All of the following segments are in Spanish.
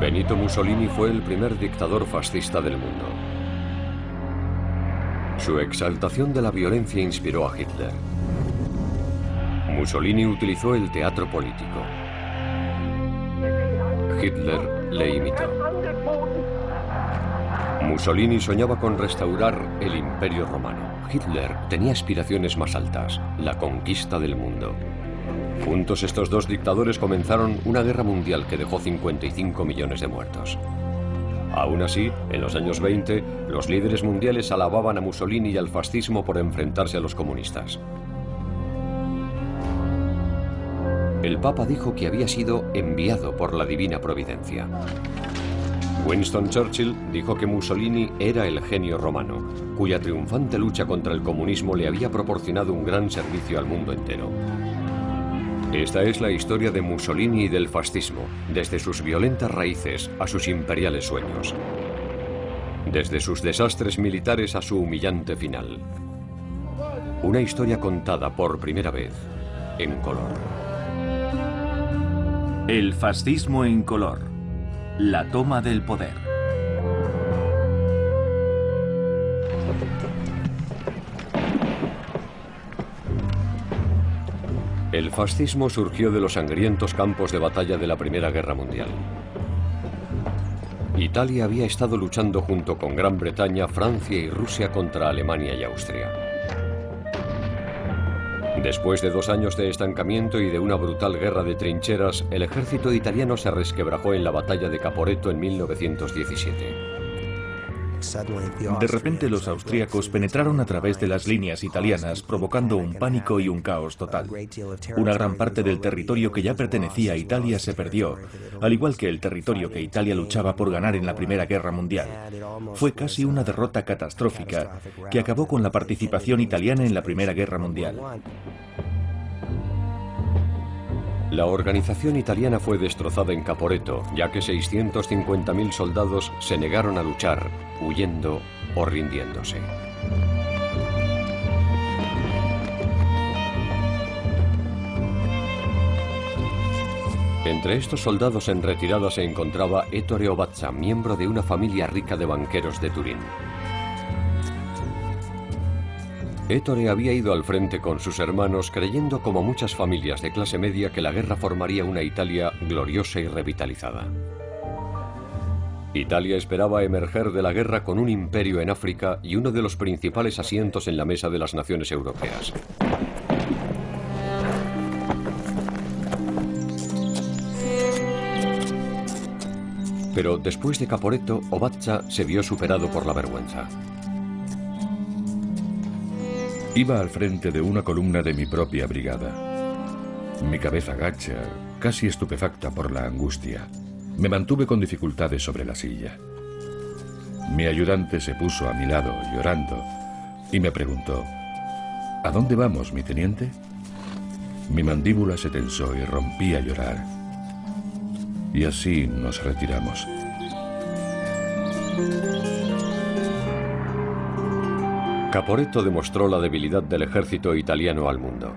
Benito Mussolini fue el primer dictador fascista del mundo. Su exaltación de la violencia inspiró a Hitler. Mussolini utilizó el teatro político. Hitler le imitó. Mussolini soñaba con restaurar el imperio romano. Hitler tenía aspiraciones más altas, la conquista del mundo. Juntos estos dos dictadores comenzaron una guerra mundial que dejó 55 millones de muertos. Aún así, en los años 20, los líderes mundiales alababan a Mussolini y al fascismo por enfrentarse a los comunistas. El Papa dijo que había sido enviado por la divina providencia. Winston Churchill dijo que Mussolini era el genio romano, cuya triunfante lucha contra el comunismo le había proporcionado un gran servicio al mundo entero. Esta es la historia de Mussolini y del fascismo, desde sus violentas raíces a sus imperiales sueños. Desde sus desastres militares a su humillante final. Una historia contada por primera vez en color. El fascismo en color. La toma del poder. El fascismo surgió de los sangrientos campos de batalla de la Primera Guerra Mundial. Italia había estado luchando junto con Gran Bretaña, Francia y Rusia contra Alemania y Austria. Después de dos años de estancamiento y de una brutal guerra de trincheras, el ejército italiano se resquebrajó en la batalla de Caporetto en 1917. De repente los austríacos penetraron a través de las líneas italianas, provocando un pánico y un caos total. Una gran parte del territorio que ya pertenecía a Italia se perdió, al igual que el territorio que Italia luchaba por ganar en la Primera Guerra Mundial. Fue casi una derrota catastrófica que acabó con la participación italiana en la Primera Guerra Mundial. La organización italiana fue destrozada en Caporetto, ya que 650.000 soldados se negaron a luchar, huyendo o rindiéndose. Entre estos soldados en retirada se encontraba Ettore Obazza, miembro de una familia rica de banqueros de Turín. Ettore había ido al frente con sus hermanos creyendo como muchas familias de clase media que la guerra formaría una Italia gloriosa y revitalizada. Italia esperaba emerger de la guerra con un imperio en África y uno de los principales asientos en la mesa de las naciones europeas. Pero después de Caporetto, Obazza se vio superado por la vergüenza. Iba al frente de una columna de mi propia brigada. Mi cabeza gacha, casi estupefacta por la angustia. Me mantuve con dificultades sobre la silla. Mi ayudante se puso a mi lado, llorando, y me preguntó, ¿A dónde vamos, mi teniente? Mi mandíbula se tensó y rompí a llorar. Y así nos retiramos. Caporetto demostró la debilidad del ejército italiano al mundo.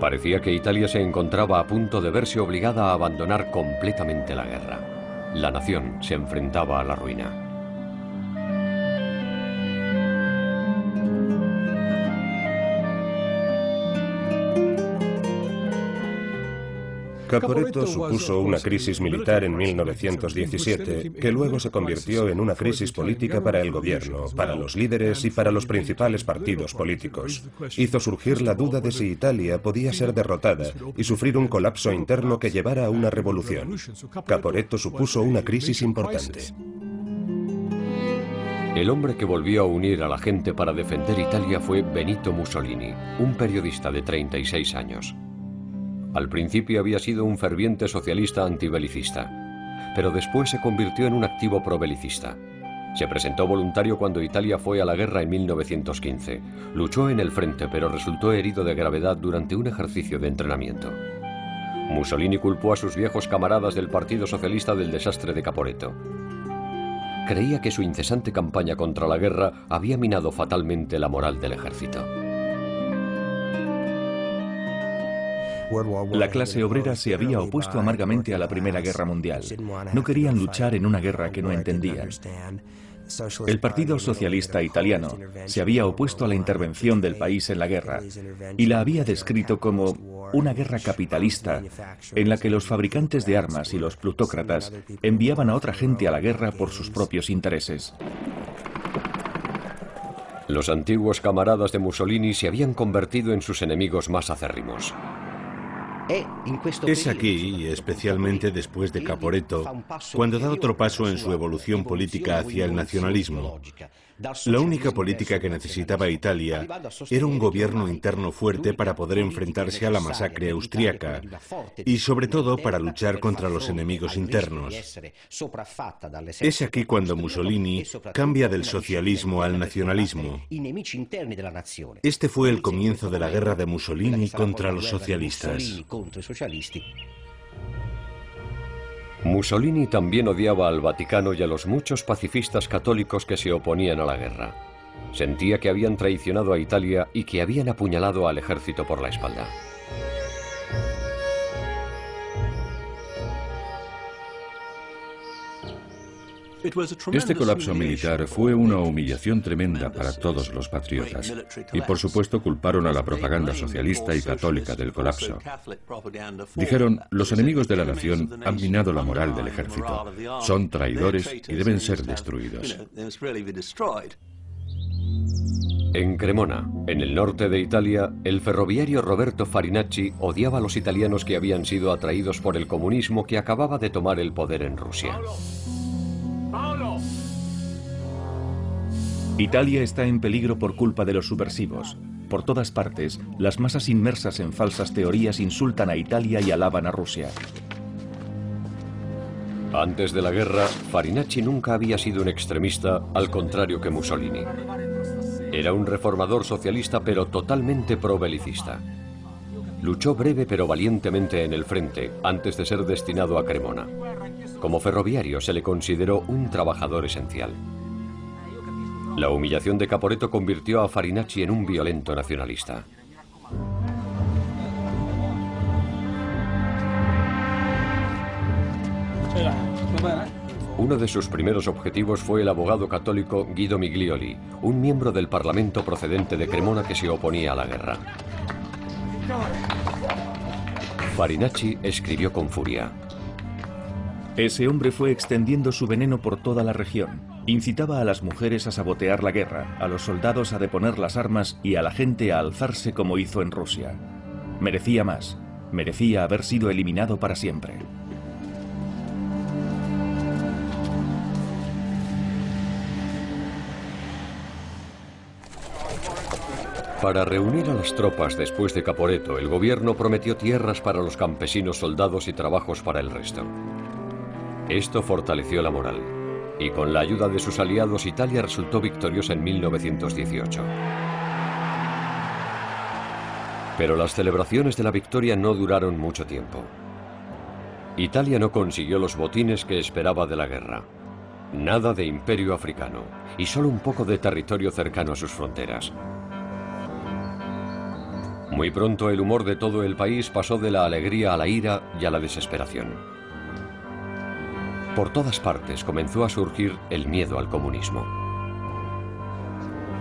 Parecía que Italia se encontraba a punto de verse obligada a abandonar completamente la guerra. La nación se enfrentaba a la ruina. Caporetto supuso una crisis militar en 1917, que luego se convirtió en una crisis política para el gobierno, para los líderes y para los principales partidos políticos. Hizo surgir la duda de si Italia podía ser derrotada y sufrir un colapso interno que llevara a una revolución. Caporetto supuso una crisis importante. El hombre que volvió a unir a la gente para defender Italia fue Benito Mussolini, un periodista de 36 años. Al principio había sido un ferviente socialista antibelicista, pero después se convirtió en un activo probelicista. Se presentó voluntario cuando Italia fue a la guerra en 1915. Luchó en el frente, pero resultó herido de gravedad durante un ejercicio de entrenamiento. Mussolini culpó a sus viejos camaradas del Partido Socialista del desastre de Caporetto. Creía que su incesante campaña contra la guerra había minado fatalmente la moral del ejército. La clase obrera se había opuesto amargamente a la Primera Guerra Mundial. No querían luchar en una guerra que no entendían. El Partido Socialista Italiano se había opuesto a la intervención del país en la guerra y la había descrito como una guerra capitalista en la que los fabricantes de armas y los plutócratas enviaban a otra gente a la guerra por sus propios intereses. Los antiguos camaradas de Mussolini se habían convertido en sus enemigos más acérrimos. Es aquí, y especialmente después de Caporetto, cuando da otro paso en su evolución política hacia el nacionalismo. La única política que necesitaba Italia era un gobierno interno fuerte para poder enfrentarse a la masacre austriaca y sobre todo para luchar contra los enemigos internos. Es aquí cuando Mussolini cambia del socialismo al nacionalismo. Este fue el comienzo de la guerra de Mussolini contra los socialistas. Mussolini también odiaba al Vaticano y a los muchos pacifistas católicos que se oponían a la guerra. Sentía que habían traicionado a Italia y que habían apuñalado al ejército por la espalda. Este colapso militar fue una humillación tremenda para todos los patriotas y por supuesto culparon a la propaganda socialista y católica del colapso. Dijeron, los enemigos de la nación han minado la moral del ejército, son traidores y deben ser destruidos. En Cremona, en el norte de Italia, el ferroviario Roberto Farinacci odiaba a los italianos que habían sido atraídos por el comunismo que acababa de tomar el poder en Rusia. Italia está en peligro por culpa de los subversivos. Por todas partes, las masas inmersas en falsas teorías insultan a Italia y alaban a Rusia. Antes de la guerra, Farinacci nunca había sido un extremista, al contrario que Mussolini. Era un reformador socialista pero totalmente pro-belicista. Luchó breve pero valientemente en el frente antes de ser destinado a Cremona. Como ferroviario se le consideró un trabajador esencial. La humillación de Caporetto convirtió a Farinacci en un violento nacionalista. Uno de sus primeros objetivos fue el abogado católico Guido Miglioli, un miembro del Parlamento procedente de Cremona que se oponía a la guerra. Farinacci escribió con furia. Ese hombre fue extendiendo su veneno por toda la región. Incitaba a las mujeres a sabotear la guerra, a los soldados a deponer las armas y a la gente a alzarse como hizo en Rusia. Merecía más. Merecía haber sido eliminado para siempre. Para reunir a las tropas después de Caporeto, el gobierno prometió tierras para los campesinos soldados y trabajos para el resto. Esto fortaleció la moral, y con la ayuda de sus aliados Italia resultó victoriosa en 1918. Pero las celebraciones de la victoria no duraron mucho tiempo. Italia no consiguió los botines que esperaba de la guerra. Nada de imperio africano y solo un poco de territorio cercano a sus fronteras. Muy pronto el humor de todo el país pasó de la alegría a la ira y a la desesperación. Por todas partes comenzó a surgir el miedo al comunismo.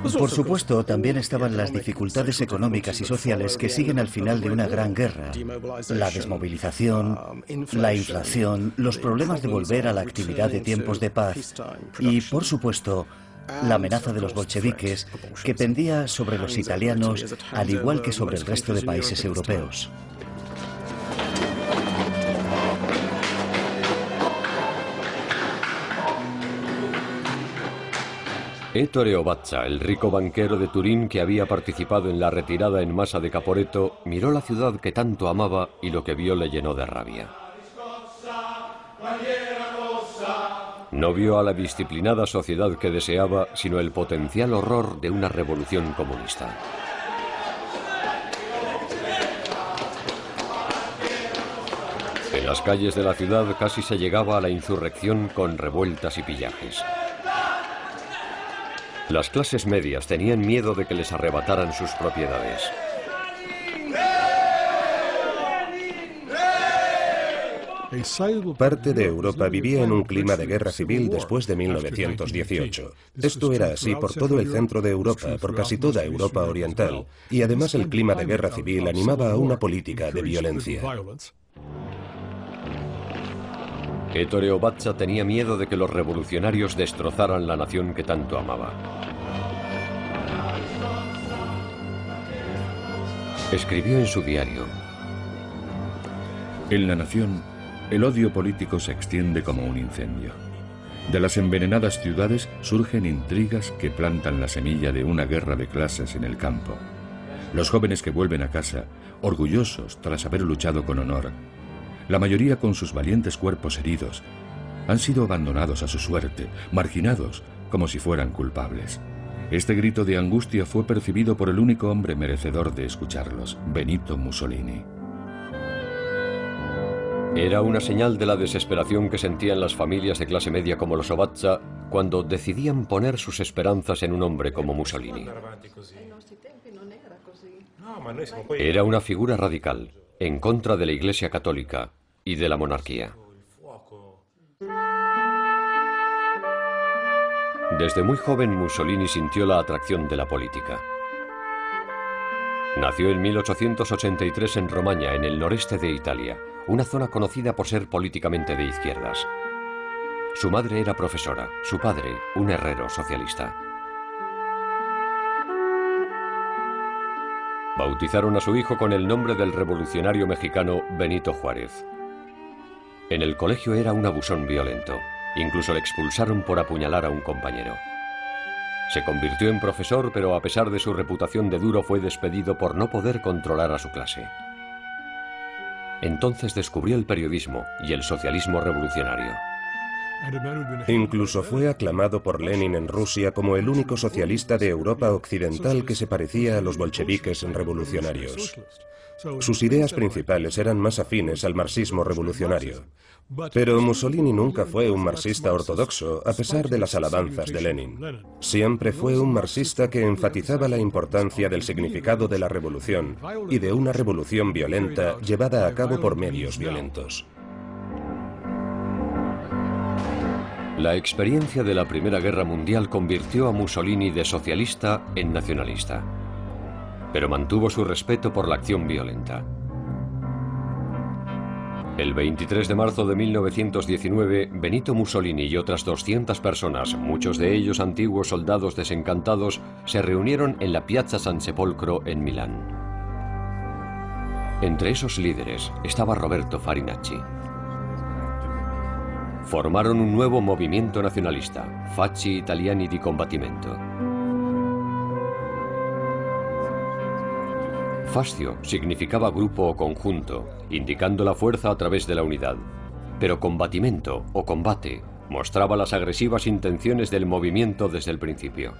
Por supuesto, también estaban las dificultades económicas y sociales que siguen al final de una gran guerra. La desmovilización, la inflación, los problemas de volver a la actividad de tiempos de paz y, por supuesto, la amenaza de los bolcheviques que pendía sobre los italianos al igual que sobre el resto de países europeos. Ettore Obazza, el rico banquero de Turín que había participado en la retirada en masa de Caporetto, miró la ciudad que tanto amaba y lo que vio le llenó de rabia. No vio a la disciplinada sociedad que deseaba, sino el potencial horror de una revolución comunista. En las calles de la ciudad casi se llegaba a la insurrección con revueltas y pillajes. Las clases medias tenían miedo de que les arrebataran sus propiedades. Parte de Europa vivía en un clima de guerra civil después de 1918. Esto era así por todo el centro de Europa, por casi toda Europa oriental, y además el clima de guerra civil animaba a una política de violencia. Ettore Obatza tenía miedo de que los revolucionarios destrozaran la nación que tanto amaba. Escribió en su diario. En la nación, el odio político se extiende como un incendio. De las envenenadas ciudades surgen intrigas que plantan la semilla de una guerra de clases en el campo. Los jóvenes que vuelven a casa, orgullosos tras haber luchado con honor, la mayoría con sus valientes cuerpos heridos, han sido abandonados a su suerte, marginados como si fueran culpables. Este grito de angustia fue percibido por el único hombre merecedor de escucharlos, Benito Mussolini. Era una señal de la desesperación que sentían las familias de clase media como los Obatza cuando decidían poner sus esperanzas en un hombre como Mussolini. Era una figura radical, en contra de la Iglesia Católica y de la monarquía. Desde muy joven Mussolini sintió la atracción de la política. Nació en 1883 en Romaña, en el noreste de Italia, una zona conocida por ser políticamente de izquierdas. Su madre era profesora, su padre un herrero socialista. Bautizaron a su hijo con el nombre del revolucionario mexicano Benito Juárez. En el colegio era un abusón violento. Incluso le expulsaron por apuñalar a un compañero. Se convirtió en profesor, pero a pesar de su reputación de duro fue despedido por no poder controlar a su clase. Entonces descubrió el periodismo y el socialismo revolucionario. Incluso fue aclamado por Lenin en Rusia como el único socialista de Europa Occidental que se parecía a los bolcheviques revolucionarios. Sus ideas principales eran más afines al marxismo revolucionario. Pero Mussolini nunca fue un marxista ortodoxo, a pesar de las alabanzas de Lenin. Siempre fue un marxista que enfatizaba la importancia del significado de la revolución y de una revolución violenta llevada a cabo por medios violentos. La experiencia de la Primera Guerra Mundial convirtió a Mussolini de socialista en nacionalista, pero mantuvo su respeto por la acción violenta. El 23 de marzo de 1919, Benito Mussolini y otras 200 personas, muchos de ellos antiguos soldados desencantados, se reunieron en la Piazza San Sepolcro en Milán. Entre esos líderes estaba Roberto Farinacci. Formaron un nuevo movimiento nacionalista, Facci Italiani di Combattimento. Fascio significaba grupo o conjunto, indicando la fuerza a través de la unidad. Pero combatimento o combate mostraba las agresivas intenciones del movimiento desde el principio.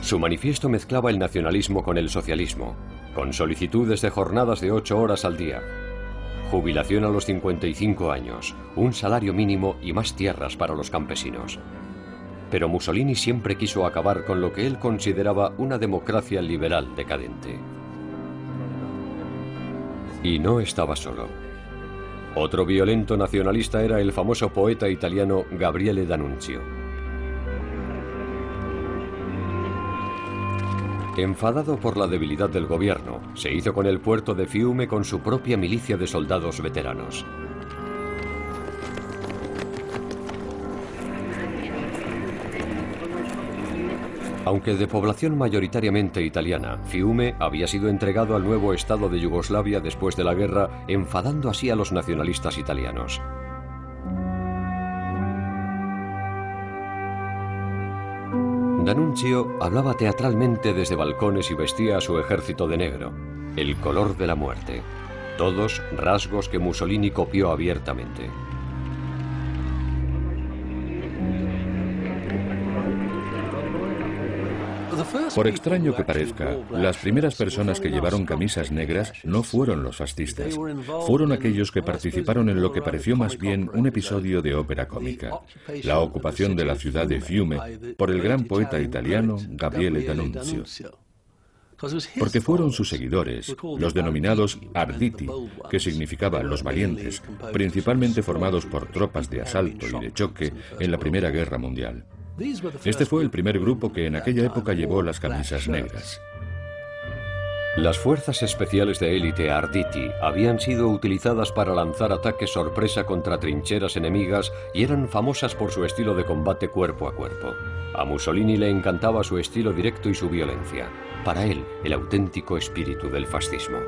Su manifiesto mezclaba el nacionalismo con el socialismo, con solicitudes de jornadas de ocho horas al día, jubilación a los 55 años, un salario mínimo y más tierras para los campesinos. Pero Mussolini siempre quiso acabar con lo que él consideraba una democracia liberal decadente. Y no estaba solo. Otro violento nacionalista era el famoso poeta italiano Gabriele D'Annunzio. Enfadado por la debilidad del gobierno, se hizo con el puerto de Fiume con su propia milicia de soldados veteranos. Aunque de población mayoritariamente italiana, Fiume había sido entregado al nuevo Estado de Yugoslavia después de la guerra, enfadando así a los nacionalistas italianos. D'Annunzio hablaba teatralmente desde balcones y vestía a su ejército de negro, el color de la muerte, todos rasgos que Mussolini copió abiertamente. Por extraño que parezca, las primeras personas que llevaron camisas negras no fueron los fascistas, fueron aquellos que participaron en lo que pareció más bien un episodio de ópera cómica, la ocupación de la ciudad de Fiume por el gran poeta italiano Gabriele D'Annunzio. porque fueron sus seguidores, los denominados Arditi, que significaban los valientes, principalmente formados por tropas de asalto y de choque en la Primera Guerra Mundial. Este fue el primer grupo que en aquella época llevó las camisas negras. Las fuerzas especiales de élite Arditi habían sido utilizadas para lanzar ataques sorpresa contra trincheras enemigas y eran famosas por su estilo de combate cuerpo a cuerpo. A Mussolini le encantaba su estilo directo y su violencia. Para él, el auténtico espíritu del fascismo.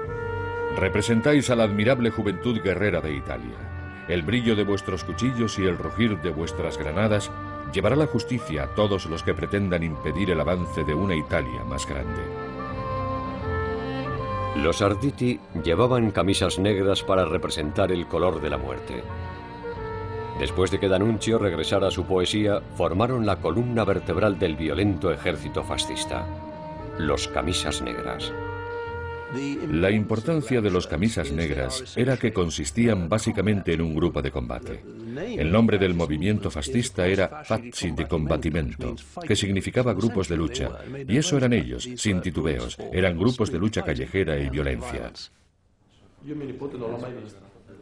Representáis a la admirable juventud guerrera de Italia. El brillo de vuestros cuchillos y el rugir de vuestras granadas llevará la justicia a todos los que pretendan impedir el avance de una Italia más grande. Los Arditi llevaban camisas negras para representar el color de la muerte. Después de que D'Annunzio regresara a su poesía, formaron la columna vertebral del violento ejército fascista, los camisas negras. La importancia de los camisas negras era que consistían básicamente en un grupo de combate. El nombre del movimiento fascista era Pazzi de Combatimento, que significaba grupos de lucha, y eso eran ellos, sin titubeos, eran grupos de lucha callejera y violencia.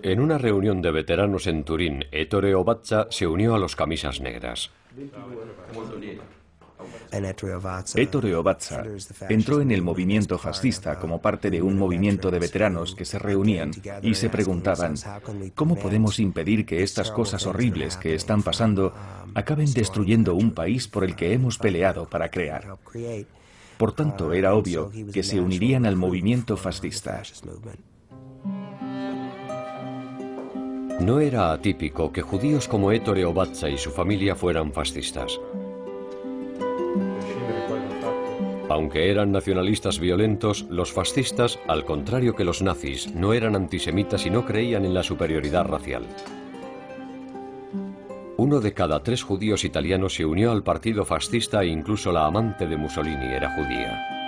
En una reunión de veteranos en Turín, Ettore Obazza se unió a los camisas negras. Ettore Obatza entró en el movimiento fascista como parte de un movimiento de veteranos que se reunían y se preguntaban, ¿cómo podemos impedir que estas cosas horribles que están pasando acaben destruyendo un país por el que hemos peleado para crear? Por tanto, era obvio que se unirían al movimiento fascista. No era atípico que judíos como Ettore Obatza y su familia fueran fascistas. Aunque eran nacionalistas violentos, los fascistas, al contrario que los nazis, no eran antisemitas y no creían en la superioridad racial. Uno de cada tres judíos italianos se unió al partido fascista e incluso la amante de Mussolini era judía.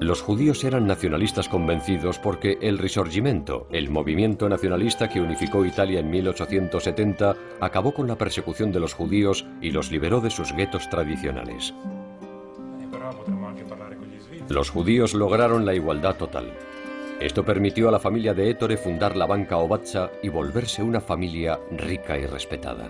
Los judíos eran nacionalistas convencidos porque el Risorgimento, el movimiento nacionalista que unificó Italia en 1870, acabó con la persecución de los judíos y los liberó de sus guetos tradicionales. Los judíos lograron la igualdad total. Esto permitió a la familia de Ettore fundar la banca Obatza y volverse una familia rica y respetada.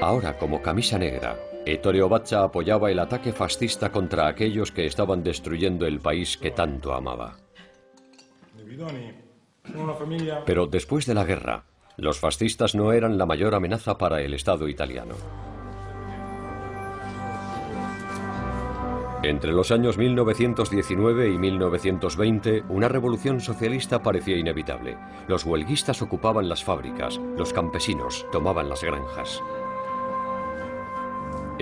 Ahora, como camisa negra, Ettore Obatza apoyaba el ataque fascista contra aquellos que estaban destruyendo el país que tanto amaba. Pero después de la guerra, los fascistas no eran la mayor amenaza para el Estado italiano. Entre los años 1919 y 1920, una revolución socialista parecía inevitable. Los huelguistas ocupaban las fábricas, los campesinos tomaban las granjas.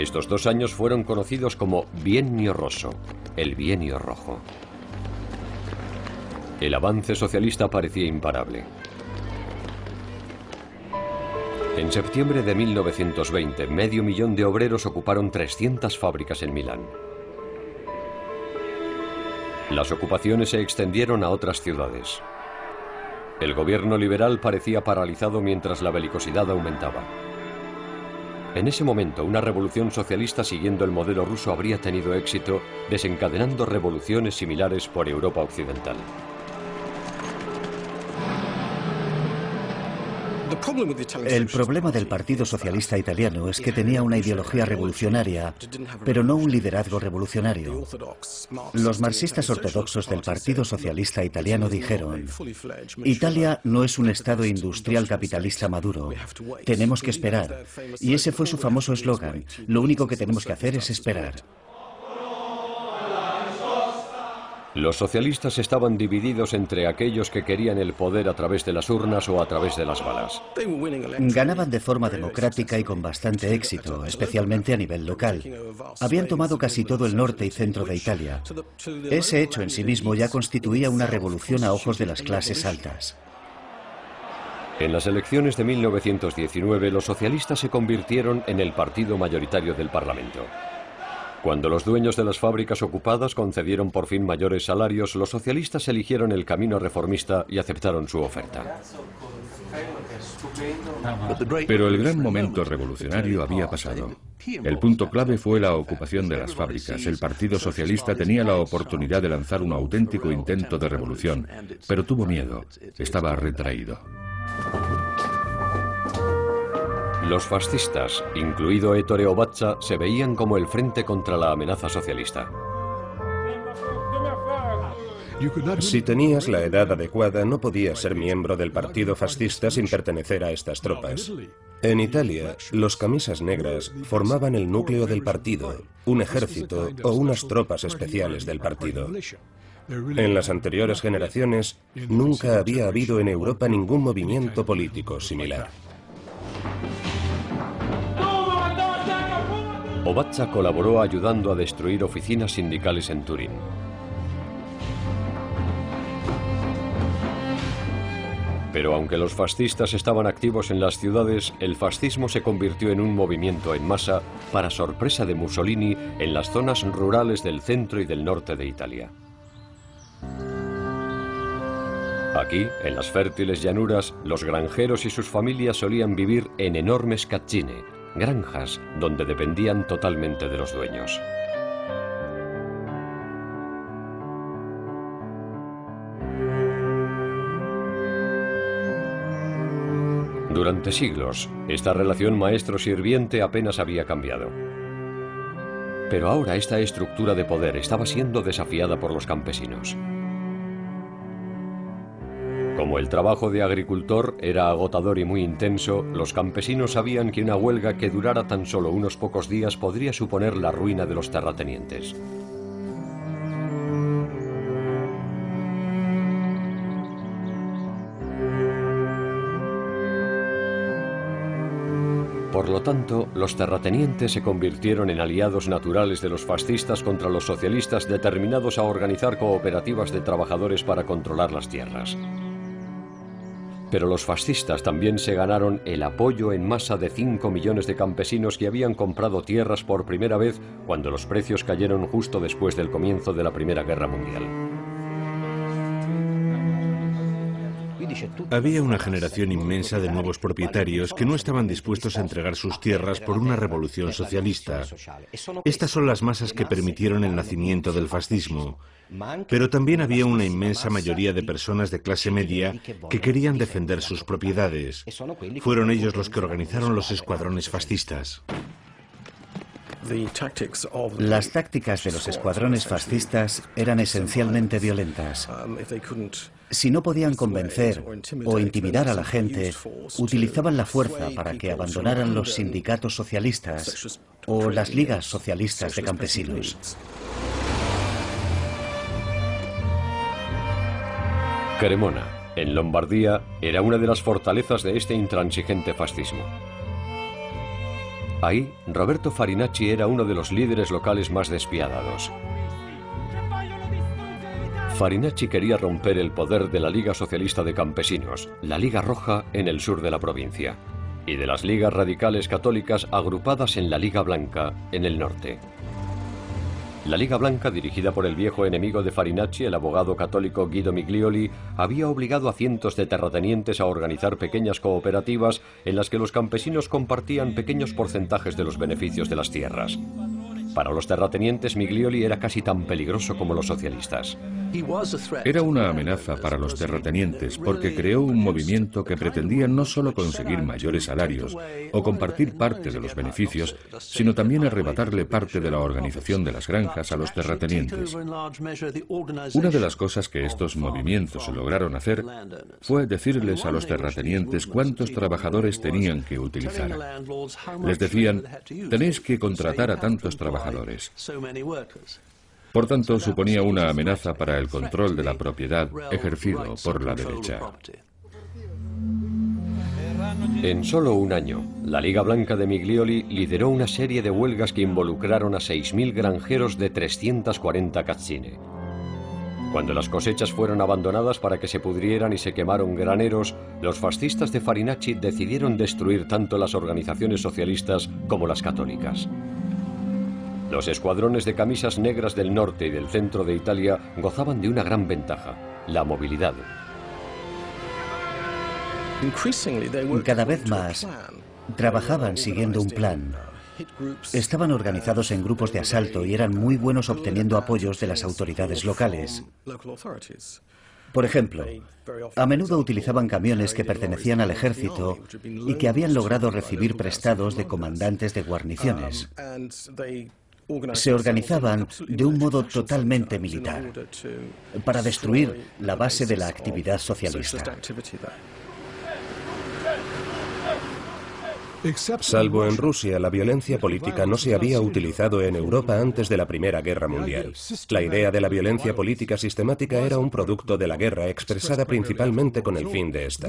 Estos dos años fueron conocidos como Bienio Rosso, el Bienio Rojo. El avance socialista parecía imparable. En septiembre de 1920, medio millón de obreros ocuparon 300 fábricas en Milán. Las ocupaciones se extendieron a otras ciudades. El gobierno liberal parecía paralizado mientras la belicosidad aumentaba. En ese momento, una revolución socialista siguiendo el modelo ruso habría tenido éxito, desencadenando revoluciones similares por Europa Occidental. El problema del Partido Socialista Italiano es que tenía una ideología revolucionaria, pero no un liderazgo revolucionario. Los marxistas ortodoxos del Partido Socialista Italiano dijeron, Italia no es un Estado industrial capitalista maduro, tenemos que esperar. Y ese fue su famoso eslogan, lo único que tenemos que hacer es esperar. Los socialistas estaban divididos entre aquellos que querían el poder a través de las urnas o a través de las balas. Ganaban de forma democrática y con bastante éxito, especialmente a nivel local. Habían tomado casi todo el norte y centro de Italia. Ese hecho en sí mismo ya constituía una revolución a ojos de las clases altas. En las elecciones de 1919 los socialistas se convirtieron en el partido mayoritario del Parlamento. Cuando los dueños de las fábricas ocupadas concedieron por fin mayores salarios, los socialistas eligieron el camino reformista y aceptaron su oferta. Pero el gran momento revolucionario había pasado. El punto clave fue la ocupación de las fábricas. El Partido Socialista tenía la oportunidad de lanzar un auténtico intento de revolución, pero tuvo miedo. Estaba retraído. Los fascistas, incluido Ettore Obatza, se veían como el frente contra la amenaza socialista. Si tenías la edad adecuada, no podías ser miembro del partido fascista sin pertenecer a estas tropas. En Italia, los camisas negras formaban el núcleo del partido, un ejército o unas tropas especiales del partido. En las anteriores generaciones, nunca había habido en Europa ningún movimiento político similar. Obatza colaboró ayudando a destruir oficinas sindicales en Turín. Pero aunque los fascistas estaban activos en las ciudades, el fascismo se convirtió en un movimiento en masa, para sorpresa de Mussolini, en las zonas rurales del centro y del norte de Italia. Aquí, en las fértiles llanuras, los granjeros y sus familias solían vivir en enormes caccine, granjas donde dependían totalmente de los dueños. Durante siglos, esta relación maestro-sirviente apenas había cambiado. Pero ahora esta estructura de poder estaba siendo desafiada por los campesinos. Como el trabajo de agricultor era agotador y muy intenso, los campesinos sabían que una huelga que durara tan solo unos pocos días podría suponer la ruina de los terratenientes. Por lo tanto, los terratenientes se convirtieron en aliados naturales de los fascistas contra los socialistas determinados a organizar cooperativas de trabajadores para controlar las tierras. Pero los fascistas también se ganaron el apoyo en masa de 5 millones de campesinos que habían comprado tierras por primera vez cuando los precios cayeron justo después del comienzo de la Primera Guerra Mundial. Había una generación inmensa de nuevos propietarios que no estaban dispuestos a entregar sus tierras por una revolución socialista. Estas son las masas que permitieron el nacimiento del fascismo. Pero también había una inmensa mayoría de personas de clase media que querían defender sus propiedades. Fueron ellos los que organizaron los escuadrones fascistas. Las tácticas de los escuadrones fascistas eran esencialmente violentas. Si no podían convencer o intimidar a la gente, utilizaban la fuerza para que abandonaran los sindicatos socialistas o las ligas socialistas de campesinos. Cremona, en Lombardía, era una de las fortalezas de este intransigente fascismo. Ahí, Roberto Farinacci era uno de los líderes locales más despiadados. Farinacci quería romper el poder de la Liga Socialista de Campesinos, la Liga Roja en el sur de la provincia, y de las ligas radicales católicas agrupadas en la Liga Blanca en el norte. La Liga Blanca, dirigida por el viejo enemigo de Farinacci, el abogado católico Guido Miglioli, había obligado a cientos de terratenientes a organizar pequeñas cooperativas en las que los campesinos compartían pequeños porcentajes de los beneficios de las tierras. Para los terratenientes, Miglioli era casi tan peligroso como los socialistas. Era una amenaza para los terratenientes porque creó un movimiento que pretendía no solo conseguir mayores salarios o compartir parte de los beneficios, sino también arrebatarle parte de la organización de las granjas a los terratenientes. Una de las cosas que estos movimientos lograron hacer fue decirles a los terratenientes cuántos trabajadores tenían que utilizar. Les decían, tenéis que contratar a tantos trabajadores por tanto, suponía una amenaza para el control de la propiedad ejercido por la derecha. En solo un año, la Liga Blanca de Miglioli lideró una serie de huelgas que involucraron a 6.000 granjeros de 340 cazzine. Cuando las cosechas fueron abandonadas para que se pudrieran y se quemaron graneros, los fascistas de Farinacci decidieron destruir tanto las organizaciones socialistas como las católicas. Los escuadrones de camisas negras del norte y del centro de Italia gozaban de una gran ventaja, la movilidad. Cada vez más trabajaban siguiendo un plan. Estaban organizados en grupos de asalto y eran muy buenos obteniendo apoyos de las autoridades locales. Por ejemplo, a menudo utilizaban camiones que pertenecían al ejército y que habían logrado recibir prestados de comandantes de guarniciones. Se organizaban de un modo totalmente militar para destruir la base de la actividad socialista. Salvo en Rusia, la violencia política no se había utilizado en Europa antes de la Primera Guerra Mundial. La idea de la violencia política sistemática era un producto de la guerra expresada principalmente con el fin de esta.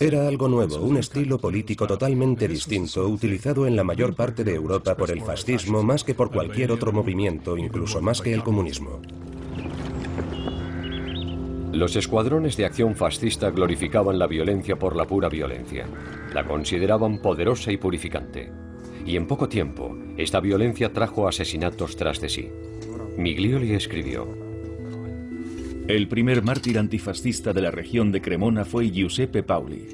Era algo nuevo, un estilo político totalmente distinto, utilizado en la mayor parte de Europa por el fascismo más que por cualquier otro movimiento, incluso más que el comunismo. Los escuadrones de acción fascista glorificaban la violencia por la pura violencia. La consideraban poderosa y purificante. Y en poco tiempo, esta violencia trajo asesinatos tras de sí. Miglioli escribió, El primer mártir antifascista de la región de Cremona fue Giuseppe Pauli,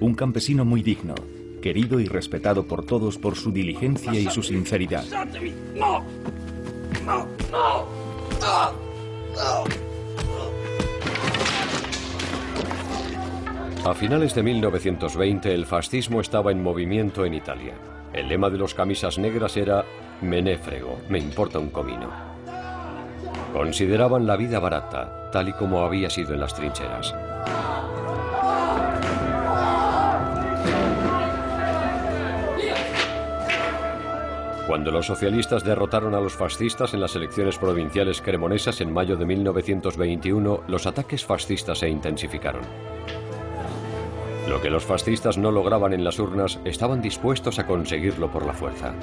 un campesino muy digno, querido y respetado por todos por su diligencia y su sinceridad. ¡No! ¡No! ¡No! ¡No! A finales de 1920 el fascismo estaba en movimiento en Italia. El lema de los camisas negras era Menéfrego, me importa un comino. Consideraban la vida barata, tal y como había sido en las trincheras. Cuando los socialistas derrotaron a los fascistas en las elecciones provinciales cremonesas en mayo de 1921, los ataques fascistas se intensificaron. Lo que los fascistas no lograban en las urnas, estaban dispuestos a conseguirlo por la fuerza.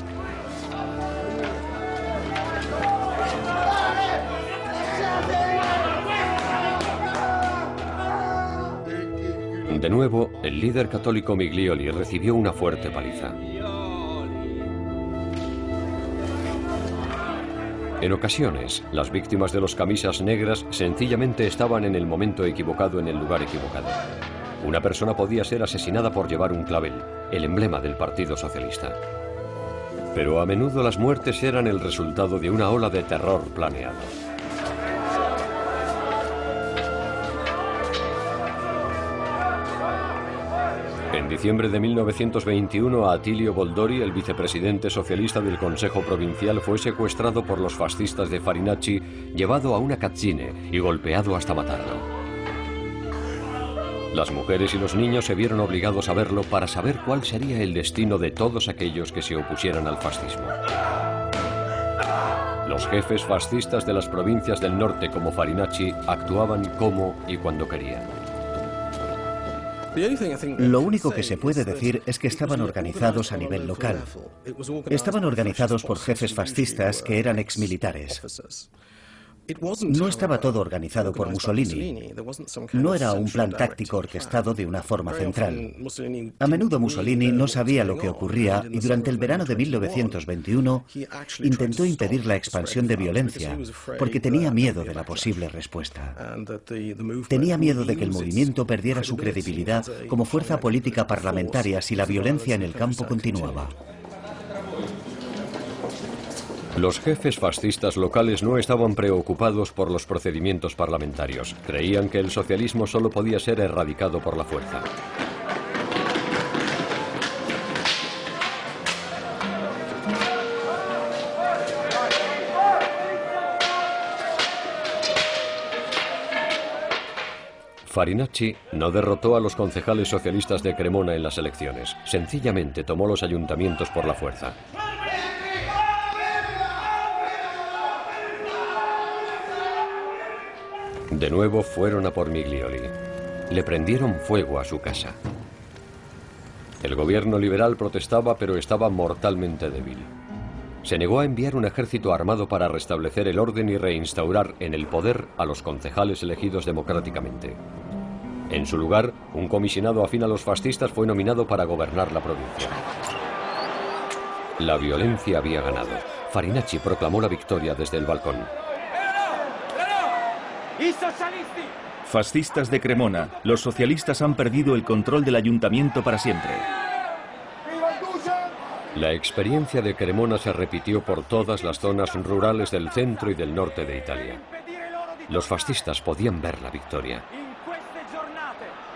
De nuevo, el líder católico Miglioli recibió una fuerte paliza. En ocasiones, las víctimas de los camisas negras sencillamente estaban en el momento equivocado en el lugar equivocado. Una persona podía ser asesinada por llevar un clavel, el emblema del Partido Socialista. Pero a menudo las muertes eran el resultado de una ola de terror planeado. En diciembre de 1921, Atilio Boldori, el vicepresidente socialista del Consejo Provincial, fue secuestrado por los fascistas de Farinacci, llevado a una cazzine y golpeado hasta matarlo. Las mujeres y los niños se vieron obligados a verlo para saber cuál sería el destino de todos aquellos que se opusieran al fascismo. Los jefes fascistas de las provincias del norte como Farinacci actuaban como y cuando querían. Lo único que se puede decir es que estaban organizados a nivel local. Estaban organizados por jefes fascistas que eran exmilitares. No estaba todo organizado por Mussolini. No era un plan táctico orquestado de una forma central. A menudo Mussolini no sabía lo que ocurría y durante el verano de 1921 intentó impedir la expansión de violencia porque tenía miedo de la posible respuesta. Tenía miedo de que el movimiento perdiera su credibilidad como fuerza política parlamentaria si la violencia en el campo continuaba. Los jefes fascistas locales no estaban preocupados por los procedimientos parlamentarios. Creían que el socialismo solo podía ser erradicado por la fuerza. Farinacci no derrotó a los concejales socialistas de Cremona en las elecciones. Sencillamente tomó los ayuntamientos por la fuerza. De nuevo fueron a por Miglioli. Le prendieron fuego a su casa. El gobierno liberal protestaba, pero estaba mortalmente débil. Se negó a enviar un ejército armado para restablecer el orden y reinstaurar en el poder a los concejales elegidos democráticamente. En su lugar, un comisionado afín a los fascistas fue nominado para gobernar la provincia. La violencia había ganado. Farinacci proclamó la victoria desde el balcón. Fascistas de Cremona, los socialistas han perdido el control del ayuntamiento para siempre. La experiencia de Cremona se repitió por todas las zonas rurales del centro y del norte de Italia. Los fascistas podían ver la victoria.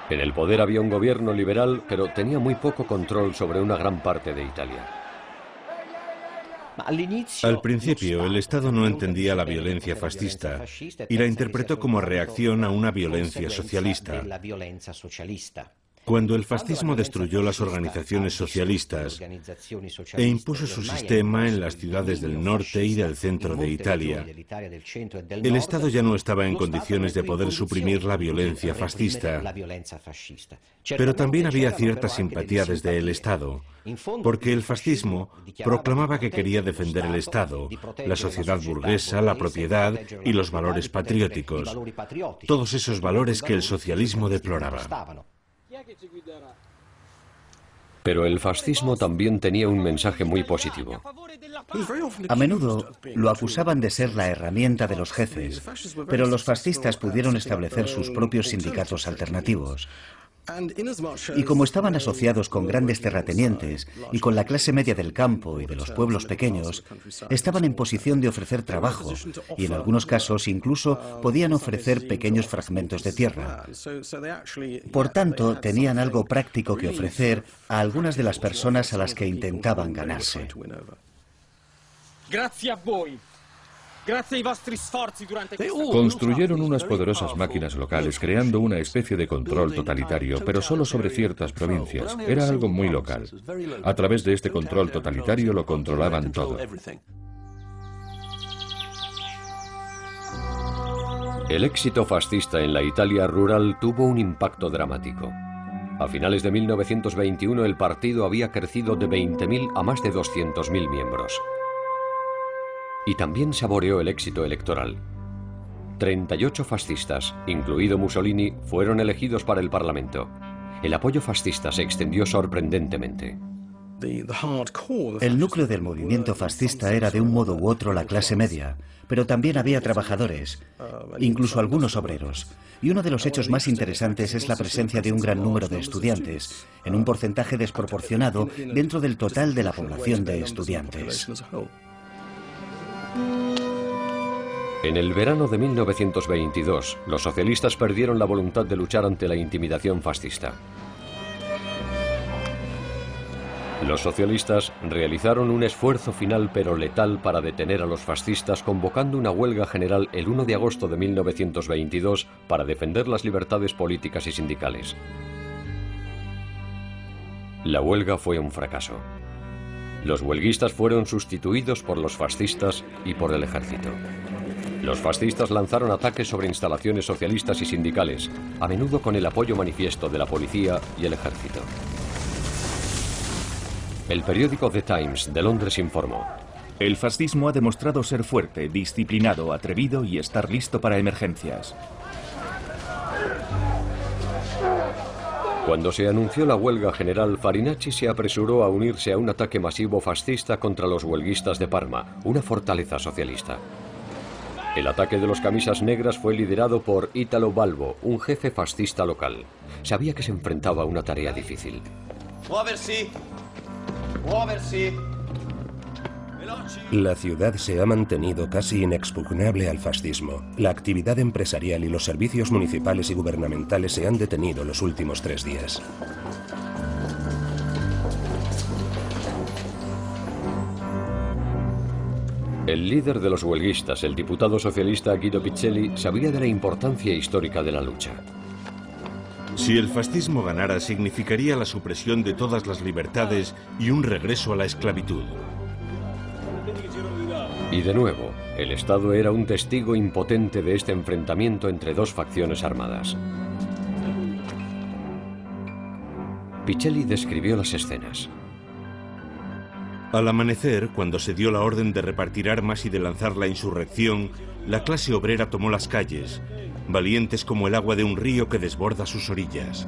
En el poder había un gobierno liberal, pero tenía muy poco control sobre una gran parte de Italia. Al principio, el Estado no entendía la violencia fascista y la interpretó como reacción a una violencia socialista. Cuando el fascismo destruyó las organizaciones socialistas e impuso su sistema en las ciudades del norte y del centro de Italia, el Estado ya no estaba en condiciones de poder suprimir la violencia fascista. Pero también había cierta simpatía desde el Estado, porque el fascismo proclamaba que quería defender el Estado, la sociedad burguesa, la propiedad y los valores patrióticos, todos esos valores que el socialismo deploraba. Pero el fascismo también tenía un mensaje muy positivo. A menudo lo acusaban de ser la herramienta de los jefes, pero los fascistas pudieron establecer sus propios sindicatos alternativos, y como estaban asociados con grandes terratenientes y con la clase media del campo y de los pueblos pequeños, estaban en posición de ofrecer trabajo y en algunos casos incluso podían ofrecer pequeños fragmentos de tierra. Por tanto, tenían algo práctico que ofrecer a algunas de las personas a las que intentaban ganarse. Gracias Construyeron unas poderosas máquinas locales creando una especie de control totalitario, pero solo sobre ciertas provincias. Era algo muy local. A través de este control totalitario lo controlaban todo. El éxito fascista en la Italia rural tuvo un impacto dramático. A finales de 1921 el partido había crecido de 20.000 a más de 200.000 miembros y también saboreó el éxito electoral. 38 fascistas, incluido Mussolini, fueron elegidos para el Parlamento. El apoyo fascista se extendió sorprendentemente. El núcleo del movimiento fascista era de un modo u otro la clase media, pero también había trabajadores, incluso algunos obreros. Y uno de los hechos más interesantes es la presencia de un gran número de estudiantes, en un porcentaje desproporcionado dentro del total de la población de estudiantes. En el verano de 1922, los socialistas perdieron la voluntad de luchar ante la intimidación fascista. Los socialistas realizaron un esfuerzo final pero letal para detener a los fascistas convocando una huelga general el 1 de agosto de 1922 para defender las libertades políticas y sindicales. La huelga fue un fracaso. Los huelguistas fueron sustituidos por los fascistas y por el ejército. Los fascistas lanzaron ataques sobre instalaciones socialistas y sindicales, a menudo con el apoyo manifiesto de la policía y el ejército. El periódico The Times de Londres informó. El fascismo ha demostrado ser fuerte, disciplinado, atrevido y estar listo para emergencias. Cuando se anunció la huelga general, Farinacci se apresuró a unirse a un ataque masivo fascista contra los huelguistas de Parma, una fortaleza socialista. El ataque de los camisas negras fue liderado por Italo Balbo, un jefe fascista local. Sabía que se enfrentaba a una tarea difícil. La ciudad se ha mantenido casi inexpugnable al fascismo. La actividad empresarial y los servicios municipales y gubernamentales se han detenido los últimos tres días. El líder de los huelguistas, el diputado socialista Guido Piccelli, sabía de la importancia histórica de la lucha. Si el fascismo ganara, significaría la supresión de todas las libertades y un regreso a la esclavitud. Y de nuevo, el Estado era un testigo impotente de este enfrentamiento entre dos facciones armadas. Pichelli describió las escenas. Al amanecer, cuando se dio la orden de repartir armas y de lanzar la insurrección, la clase obrera tomó las calles, valientes como el agua de un río que desborda sus orillas.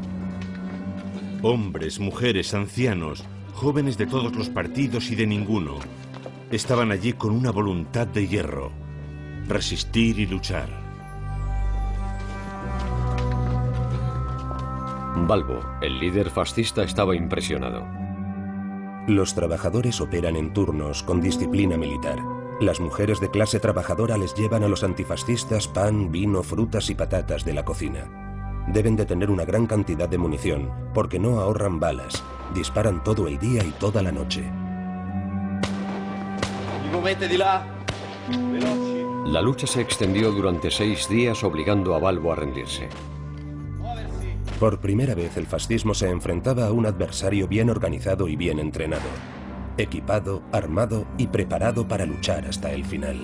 Hombres, mujeres, ancianos, jóvenes de todos los partidos y de ninguno, estaban allí con una voluntad de hierro, resistir y luchar. Balbo, el líder fascista, estaba impresionado. Los trabajadores operan en turnos con disciplina militar. Las mujeres de clase trabajadora les llevan a los antifascistas pan, vino, frutas y patatas de la cocina. Deben de tener una gran cantidad de munición, porque no ahorran balas. Disparan todo el día y toda la noche. La lucha se extendió durante seis días obligando a Balbo a rendirse. Por primera vez el fascismo se enfrentaba a un adversario bien organizado y bien entrenado, equipado, armado y preparado para luchar hasta el final.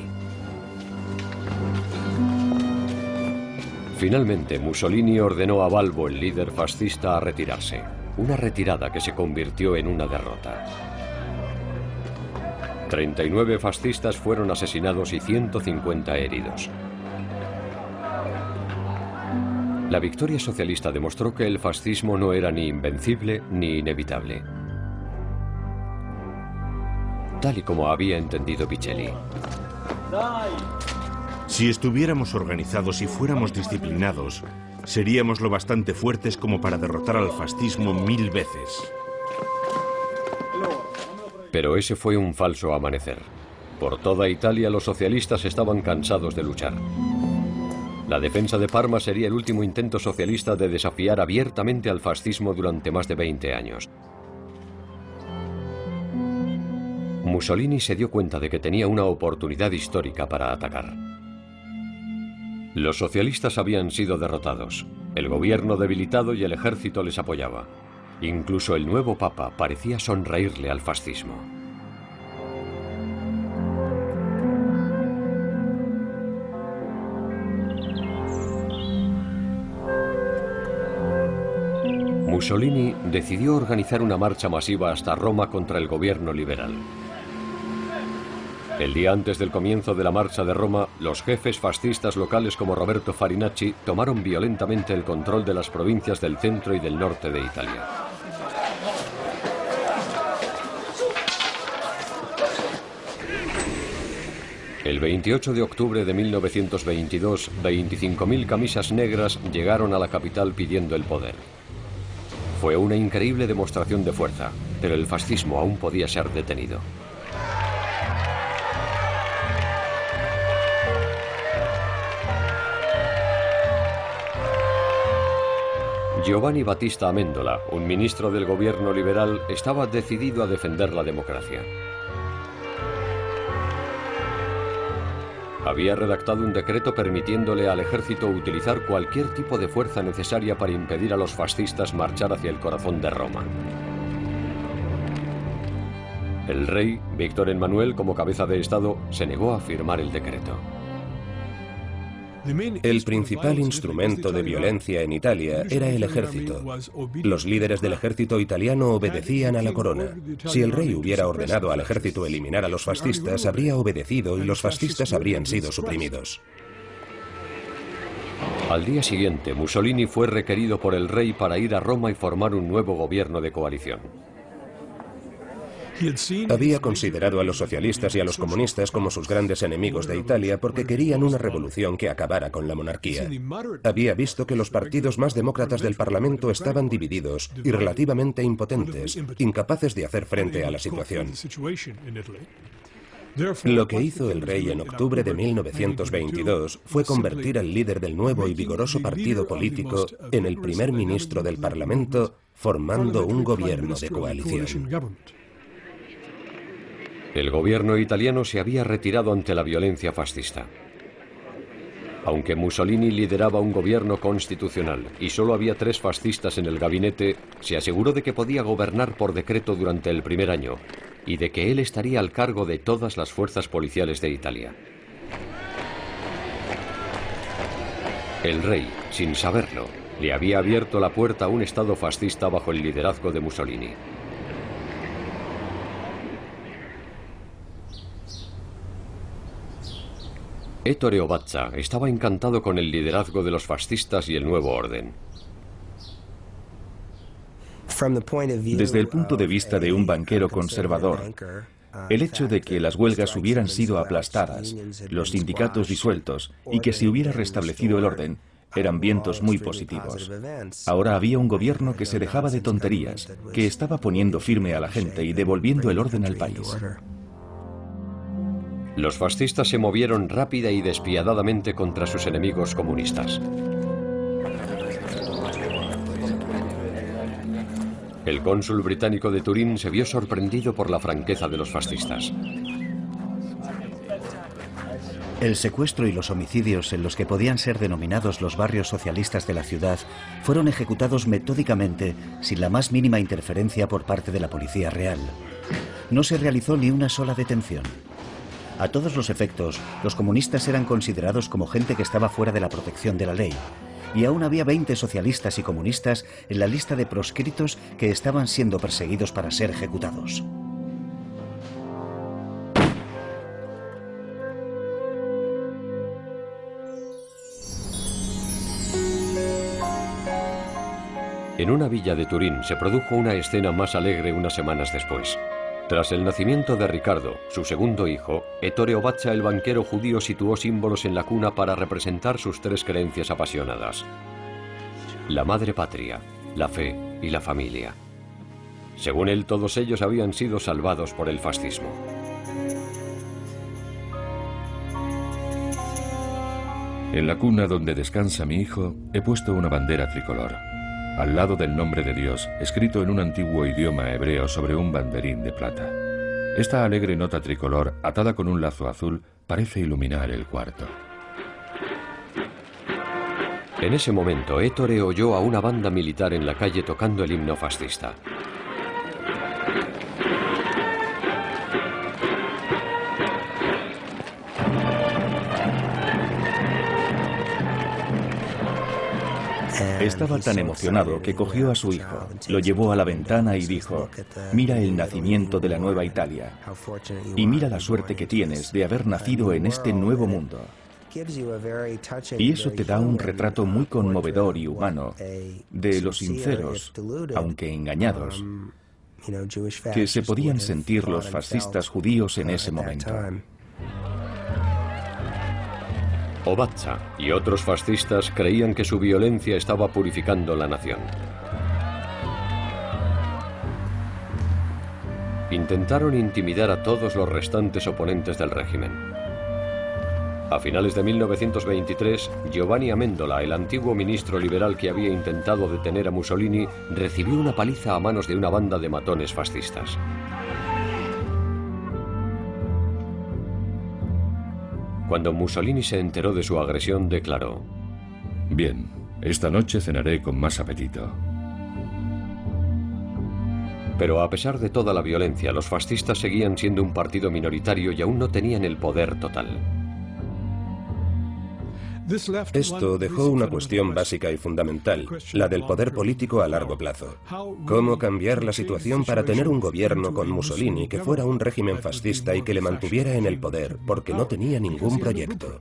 Finalmente, Mussolini ordenó a Balbo, el líder fascista, a retirarse. Una retirada que se convirtió en una derrota. 39 fascistas fueron asesinados y 150 heridos. La victoria socialista demostró que el fascismo no era ni invencible ni inevitable. Tal y como había entendido Picelli. Si estuviéramos organizados y fuéramos disciplinados, seríamos lo bastante fuertes como para derrotar al fascismo mil veces. Pero ese fue un falso amanecer. Por toda Italia los socialistas estaban cansados de luchar. La defensa de Parma sería el último intento socialista de desafiar abiertamente al fascismo durante más de 20 años. Mussolini se dio cuenta de que tenía una oportunidad histórica para atacar. Los socialistas habían sido derrotados, el gobierno debilitado y el ejército les apoyaba. Incluso el nuevo papa parecía sonreírle al fascismo. Mussolini decidió organizar una marcha masiva hasta Roma contra el gobierno liberal. El día antes del comienzo de la marcha de Roma, los jefes fascistas locales como Roberto Farinacci tomaron violentamente el control de las provincias del centro y del norte de Italia. El 28 de octubre de 1922, 25.000 camisas negras llegaron a la capital pidiendo el poder. Fue una increíble demostración de fuerza, pero el fascismo aún podía ser detenido. Giovanni Battista Amendola, un ministro del gobierno liberal, estaba decidido a defender la democracia. Había redactado un decreto permitiéndole al ejército utilizar cualquier tipo de fuerza necesaria para impedir a los fascistas marchar hacia el corazón de Roma. El rey, Víctor Emmanuel, como cabeza de Estado, se negó a firmar el decreto. El principal instrumento de violencia en Italia era el ejército. Los líderes del ejército italiano obedecían a la corona. Si el rey hubiera ordenado al ejército eliminar a los fascistas, habría obedecido y los fascistas habrían sido suprimidos. Al día siguiente, Mussolini fue requerido por el rey para ir a Roma y formar un nuevo gobierno de coalición. Había considerado a los socialistas y a los comunistas como sus grandes enemigos de Italia porque querían una revolución que acabara con la monarquía. Había visto que los partidos más demócratas del Parlamento estaban divididos y relativamente impotentes, incapaces de hacer frente a la situación. Lo que hizo el rey en octubre de 1922 fue convertir al líder del nuevo y vigoroso partido político en el primer ministro del Parlamento, formando un gobierno de coalición. El gobierno italiano se había retirado ante la violencia fascista. Aunque Mussolini lideraba un gobierno constitucional y solo había tres fascistas en el gabinete, se aseguró de que podía gobernar por decreto durante el primer año y de que él estaría al cargo de todas las fuerzas policiales de Italia. El rey, sin saberlo, le había abierto la puerta a un Estado fascista bajo el liderazgo de Mussolini. Ettore Obatza estaba encantado con el liderazgo de los fascistas y el nuevo orden. Desde el punto de vista de un banquero conservador, el hecho de que las huelgas hubieran sido aplastadas, los sindicatos disueltos y que se hubiera restablecido el orden Eran vientos muy positivos. Ahora había un gobierno que se dejaba de tonterías, que estaba poniendo firme a la gente y devolviendo el orden al país. Los fascistas se movieron rápida y despiadadamente contra sus enemigos comunistas. El cónsul británico de Turín se vio sorprendido por la franqueza de los fascistas. El secuestro y los homicidios en los que podían ser denominados los barrios socialistas de la ciudad fueron ejecutados metódicamente sin la más mínima interferencia por parte de la Policía Real. No se realizó ni una sola detención. A todos los efectos, los comunistas eran considerados como gente que estaba fuera de la protección de la ley, y aún había 20 socialistas y comunistas en la lista de proscritos que estaban siendo perseguidos para ser ejecutados. En una villa de Turín se produjo una escena más alegre unas semanas después. Tras el nacimiento de Ricardo, su segundo hijo, Ettore Obacha, el banquero judío, situó símbolos en la cuna para representar sus tres creencias apasionadas. La madre patria, la fe y la familia. Según él, todos ellos habían sido salvados por el fascismo. En la cuna donde descansa mi hijo, he puesto una bandera tricolor al lado del nombre de Dios, escrito en un antiguo idioma hebreo sobre un banderín de plata. Esta alegre nota tricolor, atada con un lazo azul, parece iluminar el cuarto. En ese momento, Ettore oyó a una banda militar en la calle tocando el himno fascista. Estaba tan emocionado que cogió a su hijo, lo llevó a la ventana y dijo, mira el nacimiento de la nueva Italia y mira la suerte que tienes de haber nacido en este nuevo mundo. Y eso te da un retrato muy conmovedor y humano de los sinceros, aunque engañados, que se podían sentir los fascistas judíos en ese momento. Obatza y otros fascistas creían que su violencia estaba purificando la nación. Intentaron intimidar a todos los restantes oponentes del régimen. A finales de 1923, Giovanni Amendola, el antiguo ministro liberal que había intentado detener a Mussolini, recibió una paliza a manos de una banda de matones fascistas. Cuando Mussolini se enteró de su agresión, declaró, Bien, esta noche cenaré con más apetito. Pero a pesar de toda la violencia, los fascistas seguían siendo un partido minoritario y aún no tenían el poder total. Esto dejó una cuestión básica y fundamental, la del poder político a largo plazo. ¿Cómo cambiar la situación para tener un gobierno con Mussolini que fuera un régimen fascista y que le mantuviera en el poder porque no tenía ningún proyecto?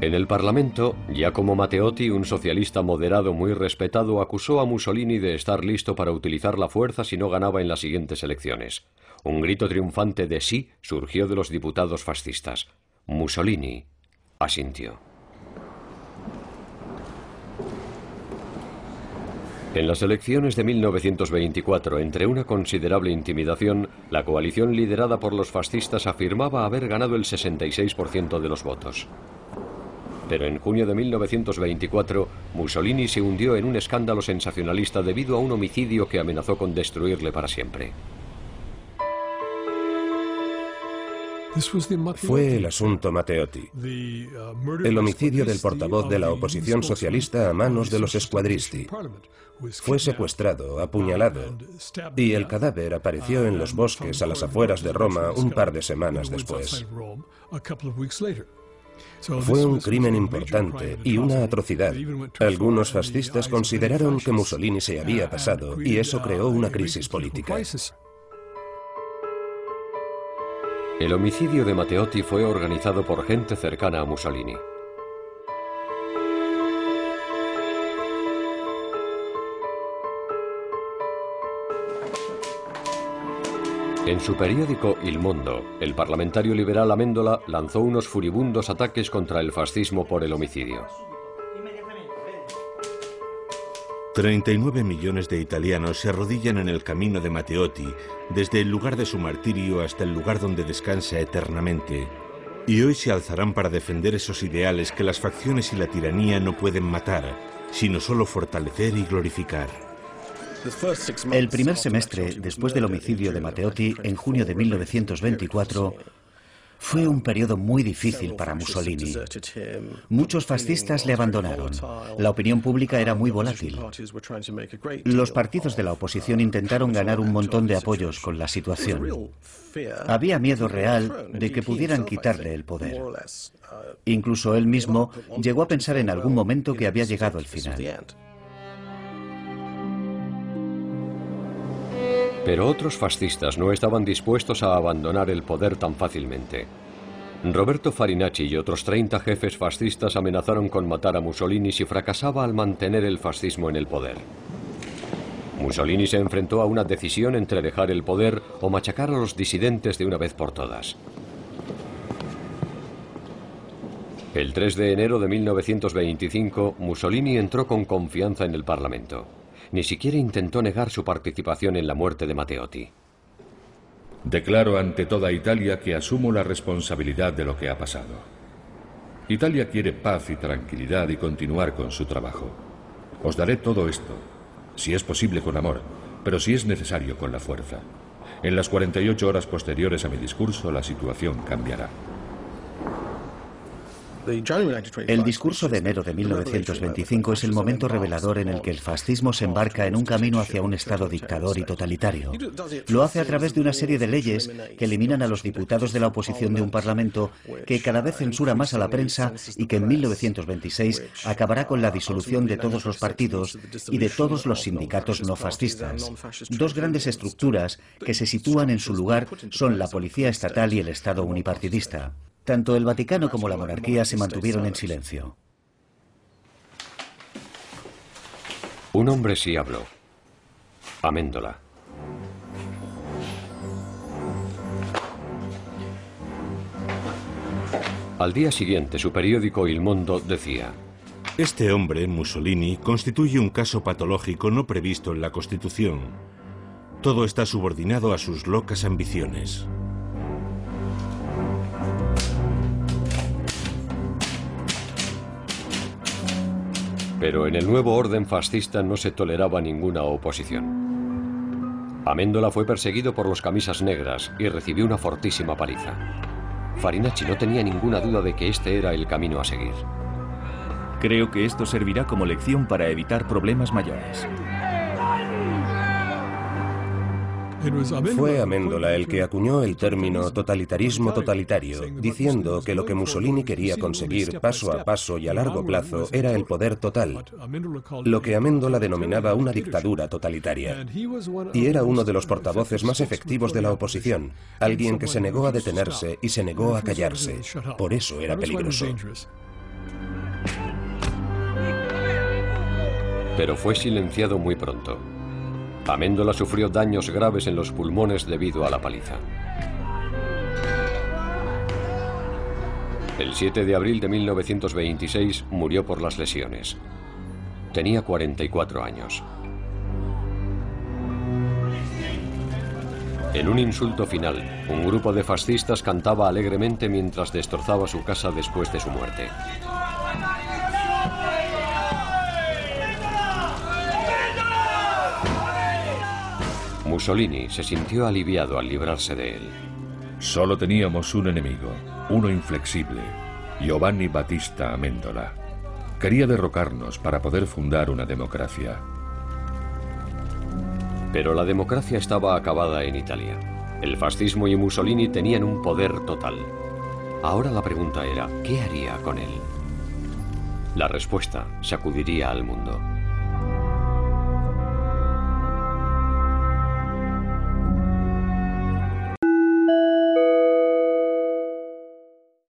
En el Parlamento, Giacomo Matteotti, un socialista moderado muy respetado, acusó a Mussolini de estar listo para utilizar la fuerza si no ganaba en las siguientes elecciones. Un grito triunfante de sí surgió de los diputados fascistas. Mussolini asintió. En las elecciones de 1924, entre una considerable intimidación, la coalición liderada por los fascistas afirmaba haber ganado el 66% de los votos. Pero en junio de 1924, Mussolini se hundió en un escándalo sensacionalista debido a un homicidio que amenazó con destruirle para siempre. Fue el asunto Matteotti, el homicidio del portavoz de la oposición socialista a manos de los escuadristi. Fue secuestrado, apuñalado, y el cadáver apareció en los bosques a las afueras de Roma un par de semanas después. Fue un crimen importante y una atrocidad. Algunos fascistas consideraron que Mussolini se había pasado y eso creó una crisis política. El homicidio de Matteotti fue organizado por gente cercana a Mussolini. En su periódico Il Mondo, el parlamentario liberal Amendola lanzó unos furibundos ataques contra el fascismo por el homicidio. 39 millones de italianos se arrodillan en el camino de Matteotti, desde el lugar de su martirio hasta el lugar donde descansa eternamente. Y hoy se alzarán para defender esos ideales que las facciones y la tiranía no pueden matar, sino solo fortalecer y glorificar. El primer semestre, después del homicidio de Matteotti, en junio de 1924, fue un periodo muy difícil para Mussolini. Muchos fascistas le abandonaron. La opinión pública era muy volátil. Los partidos de la oposición intentaron ganar un montón de apoyos con la situación. Había miedo real de que pudieran quitarle el poder. Incluso él mismo llegó a pensar en algún momento que había llegado el final. Pero otros fascistas no estaban dispuestos a abandonar el poder tan fácilmente. Roberto Farinacci y otros 30 jefes fascistas amenazaron con matar a Mussolini si fracasaba al mantener el fascismo en el poder. Mussolini se enfrentó a una decisión entre dejar el poder o machacar a los disidentes de una vez por todas. El 3 de enero de 1925, Mussolini entró con confianza en el Parlamento. Ni siquiera intentó negar su participación en la muerte de Matteotti. Declaro ante toda Italia que asumo la responsabilidad de lo que ha pasado. Italia quiere paz y tranquilidad y continuar con su trabajo. Os daré todo esto, si es posible con amor, pero si es necesario con la fuerza. En las 48 horas posteriores a mi discurso la situación cambiará. El discurso de enero de 1925 es el momento revelador en el que el fascismo se embarca en un camino hacia un Estado dictador y totalitario. Lo hace a través de una serie de leyes que eliminan a los diputados de la oposición de un Parlamento que cada vez censura más a la prensa y que en 1926 acabará con la disolución de todos los partidos y de todos los sindicatos no fascistas. Dos grandes estructuras que se sitúan en su lugar son la Policía Estatal y el Estado unipartidista. Tanto el Vaticano como la monarquía se mantuvieron en silencio. Un hombre sí habló. Améndola. Al día siguiente, su periódico Il Mondo decía: Este hombre, Mussolini, constituye un caso patológico no previsto en la Constitución. Todo está subordinado a sus locas ambiciones. Pero en el nuevo orden fascista no se toleraba ninguna oposición. Améndola fue perseguido por los camisas negras y recibió una fortísima paliza. Farinacci no tenía ninguna duda de que este era el camino a seguir. Creo que esto servirá como lección para evitar problemas mayores. Fue Amendola el que acuñó el término totalitarismo totalitario, diciendo que lo que Mussolini quería conseguir paso a paso y a largo plazo era el poder total, lo que Amendola denominaba una dictadura totalitaria. Y era uno de los portavoces más efectivos de la oposición, alguien que se negó a detenerse y se negó a callarse. Por eso era peligroso. Pero fue silenciado muy pronto. Améndola sufrió daños graves en los pulmones debido a la paliza. El 7 de abril de 1926 murió por las lesiones. Tenía 44 años. En un insulto final, un grupo de fascistas cantaba alegremente mientras destrozaba su casa después de su muerte. Mussolini se sintió aliviado al librarse de él. Solo teníamos un enemigo, uno inflexible, Giovanni Battista Amendola. Quería derrocarnos para poder fundar una democracia. Pero la democracia estaba acabada en Italia. El fascismo y Mussolini tenían un poder total. Ahora la pregunta era, ¿qué haría con él? La respuesta sacudiría al mundo.